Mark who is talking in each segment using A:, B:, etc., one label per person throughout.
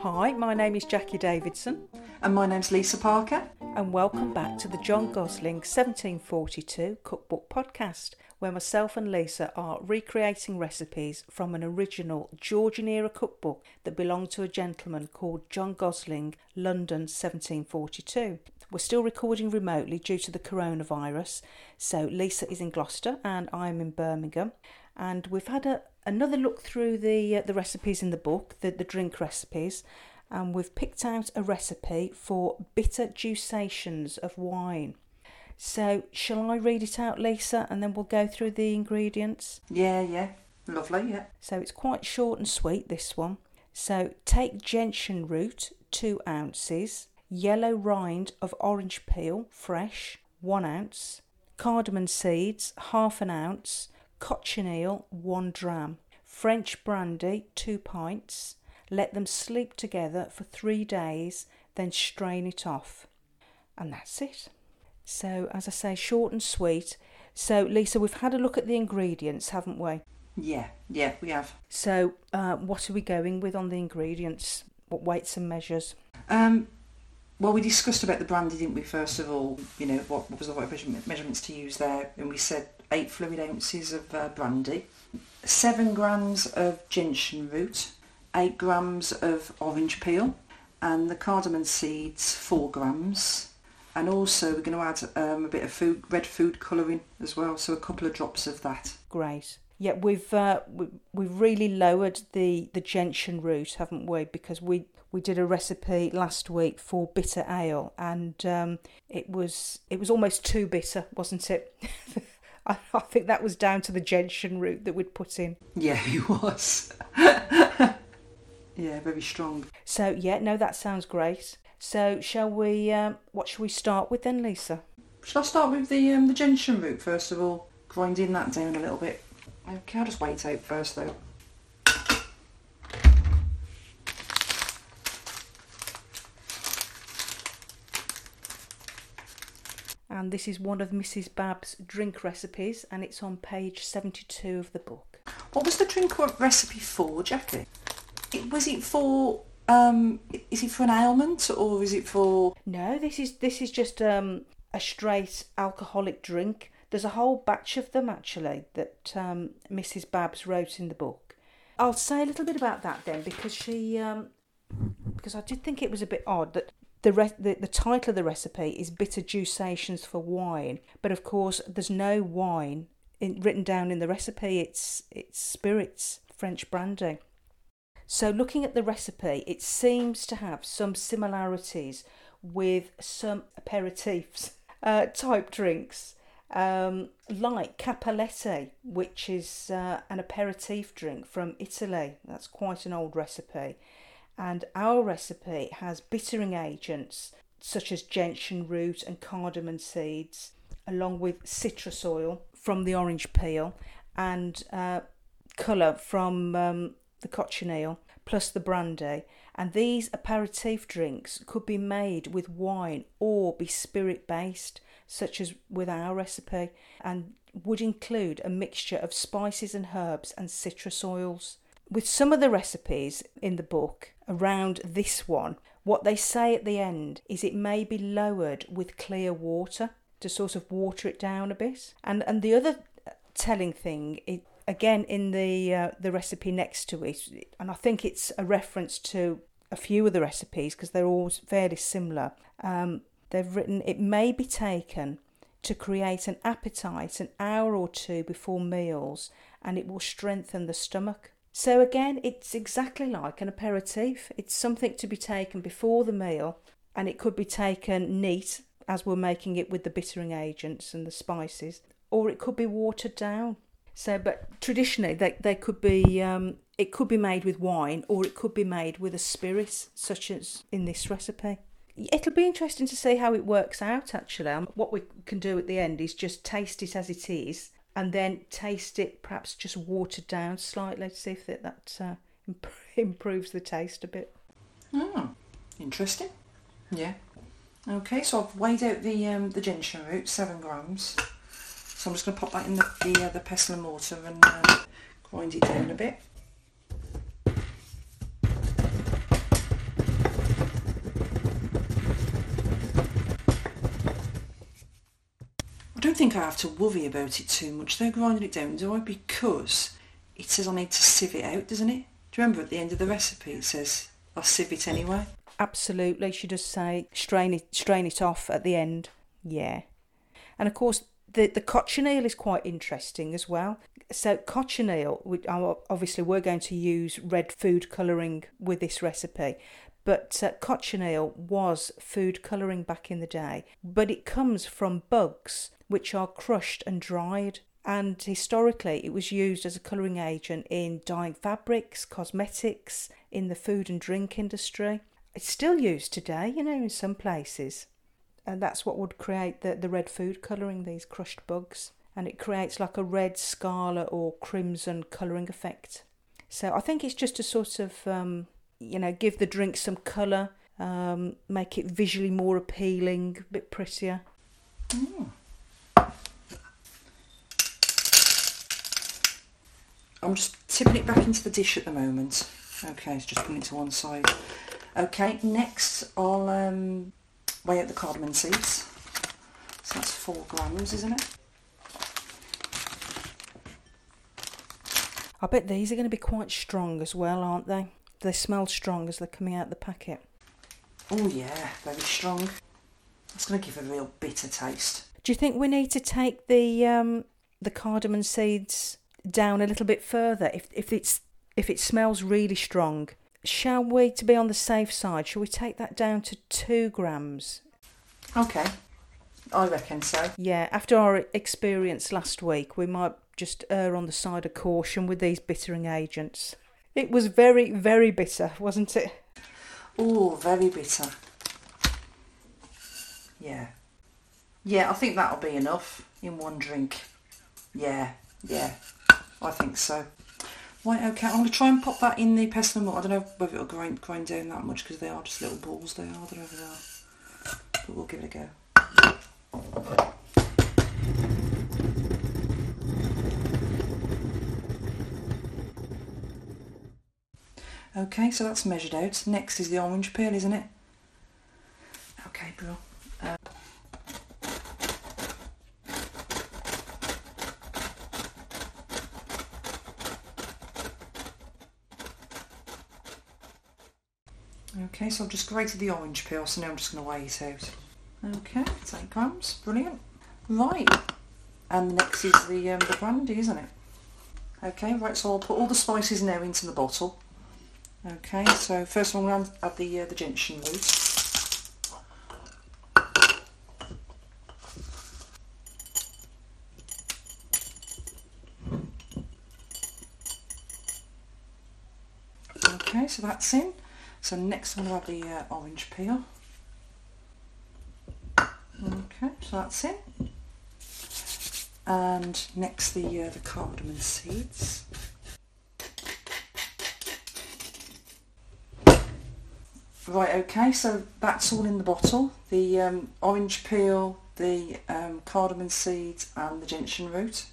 A: Hi, my name is Jacqui Davidson,
B: And my name's Lisa Parker.
A: and welcome back to the John Gosling 1742 Cookbook Podcast, where myself and Lisa are recreating recipes from an original Georgian era cookbook that belonged to a gentleman called John Gosling, London 1742. We're still recording remotely due to the coronavirus, so Lisa is in Gloucester and I'm in Birmingham. And we've had a, another look through the uh, the recipes in the book, the, the drink recipes, and we've picked out a recipe for bitter juications of wine. So, shall I read it out, Lisa, and then we'll go through the ingredients?
B: Yeah, yeah. Lovely, yeah.
A: So, it's quite short and sweet, this one. So, take gentian root, two ounces, yellow rind of orange peel, fresh, one ounce, cardamom seeds, half an ounce, cochineal, one dram, French brandy, two pints. Let them sleep together for three days, then strain it off. And that's it. So, as I say, short and sweet. So, Lisa, we've had a look at the ingredients, haven't we?
B: Yeah, yeah, we have.
A: So, uh, what are we going with on the ingredients? What weights and measures?
B: Um, well, we discussed about the brandy, didn't we, first of all? You know, what, what was the right measurement, measurements to use there? And we said eight fluid ounces of uh, brandy, seven grams of gentian root, eight grams of orange peel, and the cardamom seeds, four grams. And also we're going to add um, a bit of food, red food colouring as well, so a couple of drops of that.
A: Great. Yeah, we've uh, we, we've really lowered the the gentian root, haven't we? Because we we did a recipe last week for bitter ale, and um, it was it was almost too bitter, wasn't it? I, I think that was down to the gentian root that we'd put in.
B: Yeah, it was. yeah, very strong.
A: So yeah, no, that sounds great. So shall we? Um, what shall we start with then, Lisa?
B: Shall I start with the um, the gentian root first of all? Grinding that down a little bit. Okay, I'll just wait out first though.
A: And this is one of Mrs. Babb's drink recipes, and it's on page seventy-two of the book.
B: What was the drink recipe for, Jacqui? It, was it for um? Is it for an ailment or is it for?
A: No, this is this is just um, a straight alcoholic drink. There's a whole batch of them actually that um, Mrs. Babs wrote in the book. I'll say a little bit about that then because she um, because I did think it was a bit odd that the, re- the the title of the recipe is bitter juications for wine, but of course there's no wine in, written down in the recipe. It's it's spirits, French brandy. So, looking at the recipe, it seems to have some similarities with some aperitifs uh, type drinks, um, like Cappelletti, which is uh, an aperitif drink from Italy. That's quite an old recipe. And our recipe has bittering agents such as gentian root and cardamom seeds, along with citrus oil from the orange peel and uh, colour from um, the cochineal plus the brandy. And these aperitif drinks could be made with wine or be spirit based, such as with our recipe, and would include a mixture of spices and herbs and citrus oils. With some of the recipes in the book around this one, what they say at the end is it may be lowered with clear water to sort of water it down a bit. And and the other telling thing, it, again in the uh, the recipe next to it, and I think it's a reference to a few of the recipes because they're all fairly similar. Um, they've written it may be taken to create an appetite an hour or two before meals, and it will strengthen the stomach. So again, it's exactly like an aperitif. It's something to be taken before the meal, and it could be taken neat as we're making it with the bittering agents and the spices, or it could be watered down. So, but traditionally, they, they could be um, it could be made with wine, or it could be made with a spirit, such as in this recipe. It'll be interesting to see how it works out. Actually, what we can do at the end is just taste it as it is, and then taste it perhaps just watered down slightly to see if that, that uh, imp- improves the taste a bit.
B: Oh, interesting. Yeah. Okay, so I've weighed out the um, the gentian root, seven grams. So I'm just going to pop that in the the, uh, the pestle and mortar and uh, grind it down a bit. Think I have to worry about it too much. They're grinding it down, do I? Because it says I need to sieve it out, doesn't it? Do you remember at the end of the recipe it says I'll sieve it anyway?
A: Absolutely, she does say strain it, strain it off at the end. Yeah, and of course the the cochineal is quite interesting as well. So cochineal, we, obviously we're going to use red food colouring with this recipe, but uh, cochineal was food colouring back in the day, but it comes from bugs which are crushed and dried. And historically, it was used as a colouring agent in dyeing fabrics, cosmetics, in the food and drink industry. It's still used today, you know, in some places. And that's what would create the, the red food colouring, these crushed bugs. And it creates like a red, scarlet, or crimson colouring effect. So I think it's just to sort of, um, you know, give the drink some colour, um, make it visually more appealing, a bit prettier.
B: Mm. I'm just tipping it back into the dish at the moment. Okay, it's just putting it to one side. Okay, next I'll um, weigh out the cardamom seeds. So that's four grams, isn't it?
A: I bet these are going to be quite strong as well, aren't they? They smell strong as they're coming out the packet.
B: Oh yeah, very strong. That's going to give a real bitter taste.
A: Do you think we need to take the um, the cardamom seeds down a little bit further. If if it's if it smells really strong shall we to be on the safe side shall we take that down to two grams?
B: Okay. I reckon so.
A: Yeah after our experience last week we might just err on the side of caution with these bittering agents. It was very very bitter wasn't it?
B: Oh very bitter. Yeah. Yeah i think that'll be enough in one drink. Yeah yeah I think so. Right, okay, I'm going to try and pop that in the pestle and mortar. I don't know whether it'll grind, grind down that much because they are just little balls they are. I don't know. But we'll give it a go. Okay, so that's measured out. Next is the orange peel, isn't it? Okay, bro. So I've just grated the orange peel, so now I'm just going to weigh it out. Okay, it's 8 grams, brilliant. Right, and the next is the, um, the brandy, isn't it? Okay, right, so I'll put all the spices now into the bottle. Okay, so first one going to add the, uh, the gentian root. Okay, so that's in. So next I'm going to add the uh, orange peel. Okay, so that's it. And next the uh, the cardamom seeds. Right, okay, so that's all in the bottle. The um, orange peel, the um, cardamom seeds and the gentian root.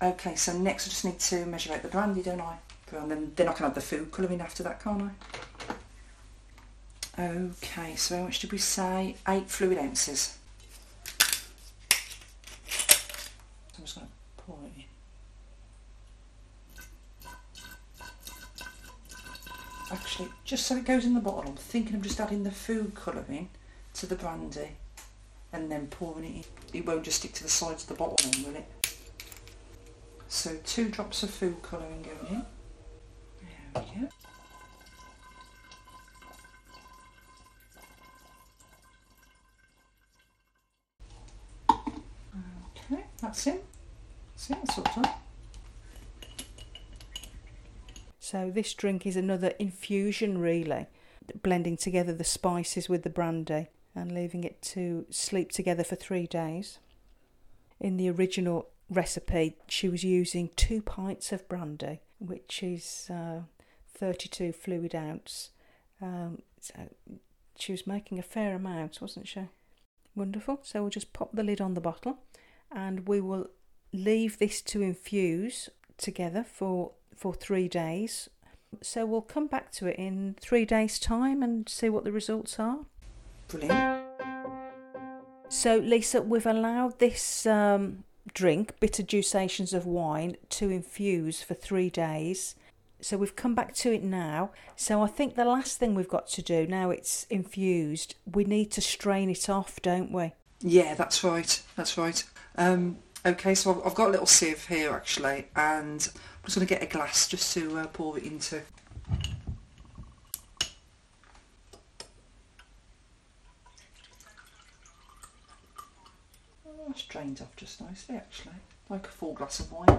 B: Okay, so next I just need to measure out the brandy, don't I? And then, then I can add the food colouring after that, can't I? Okay, so how much did we say? Eight fluid ounces. I'm just going to pour it in. Actually, just so it goes in the bottle, I'm thinking of just adding the food colouring to the brandy and then pouring it in. It won't just stick to the sides of the bottle then, will it? So two drops of food colouring going in. There we go.
A: So this drink is another infusion really, blending together the spices with the brandy and leaving it to sleep together for three days. In the original recipe, she was using two pints of brandy, which is uh, 32 fluid ounce. Um, so she was making a fair amount, wasn't she? Wonderful. So we'll just pop the lid on the bottle and we will leave this to infuse together for for three days. So we'll come back to it in three days' time and see what the results are.
B: Brilliant.
A: So, Lisa, we've allowed this um, drink, bitter juications of wine, to infuse for three days. So, we've come back to it now. So, I think the last thing we've got to do now it's infused, we need to strain it off, don't we?
B: Yeah, that's right. That's right. Um, okay, so I've- got a little sieve here actually, and I'm just going to get a glass just to uh, pour it into. Oh, that's drained off just nicely actually, like a full glass of wine.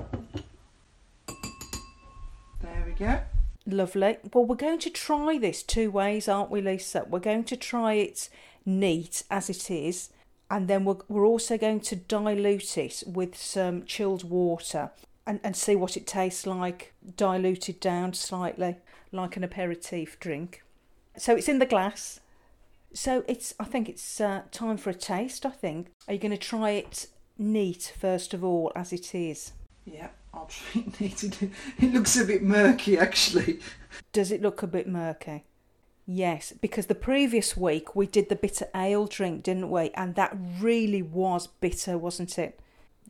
B: There we go.
A: Lovely. Well, we're going to try this two ways, aren't we, Lisa? We're going to try it neat as it is, and then we're, we're also going to dilute it with some chilled water and, and see what it tastes like, diluted down slightly, like an aperitif drink. So it's in the glass. So it's. I think it's uh, time for a taste. I think. Are you going to try it neat first of all, as it is?
B: Yeah, I'll try it neat. It it looks a bit murky actually.
A: Does it look a bit murky? Yes, because the previous week we did the bitter ale drink, didn't we? And that really was bitter, wasn't it?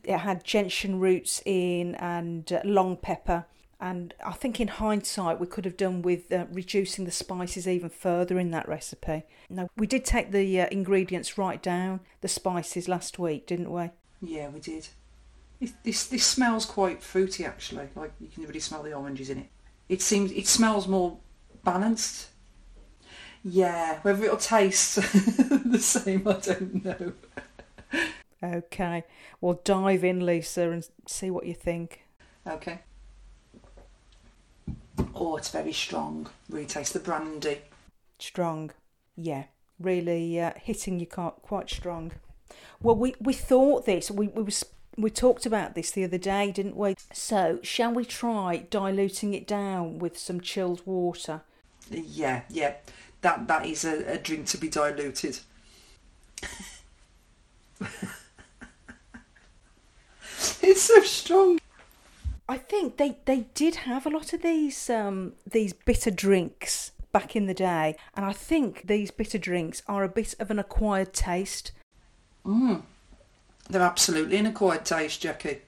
A: It had gentian roots in and uh, long pepper. And I think in hindsight, we could have done with uh, reducing the spices even further in that recipe. No, we did take the uh, ingredients right down, the spices last week, didn't we?
B: Yeah, we did. This this smells quite fruity actually. Like you can really smell the oranges in it. It seems it smells more balanced. Yeah, whether it'll taste the same, I don't know.
A: Okay, well, dive in, Lisa, and see what you think.
B: Okay. Oh, it's very strong. Really taste the brandy.
A: Strong, yeah, really uh, hitting you quite quite strong. Well, we we thought this. We we was we talked about this the other day, didn't we? So, shall we try diluting it down with some chilled water?
B: Yeah, yeah. That that is a, a drink to be diluted. it's so strong.
A: I think they, they did have a lot of these um, these bitter drinks back in the day, and I think these bitter drinks are a bit of an acquired taste.
B: Mm. They're absolutely an acquired taste, Jacqui.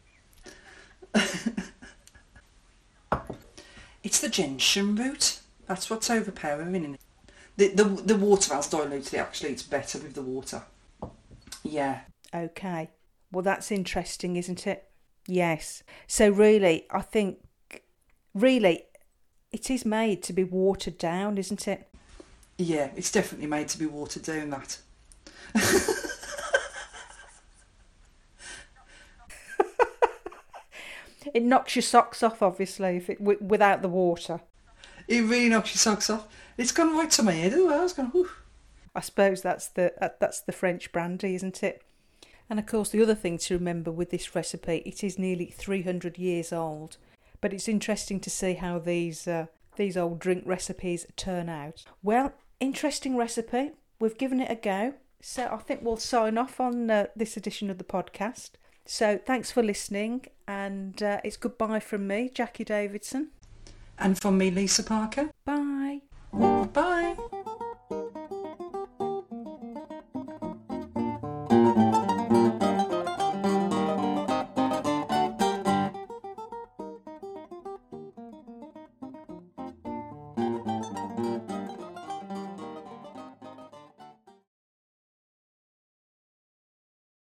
B: it's the gentian root. That's what's overpowering in it. The, the, the water has diluted it, actually. It's better with the water. Yeah.
A: Okay, well that's interesting, isn't it? Yes. So really, I think really it is made to be watered down, isn't it?
B: Yeah, it's definitely made to be watered down, that.
A: It knocks your socks off, obviously, if it w- without the water.
B: It really knocks your socks off. It's gone right to my head as well. I was going.
A: I suppose that's the that- that's the French brandy, isn't it? And of course, the other thing to remember with this recipe, it is nearly 300 years old. But it's interesting to see how these uh, these old drink recipes turn out. Well, interesting recipe. We've given it a go. So I think we'll sign off on uh, this edition of the podcast. So thanks for listening, and uh, it's goodbye from me, Jacqui Davidson.
B: And from me, Lisa Parker. Bye.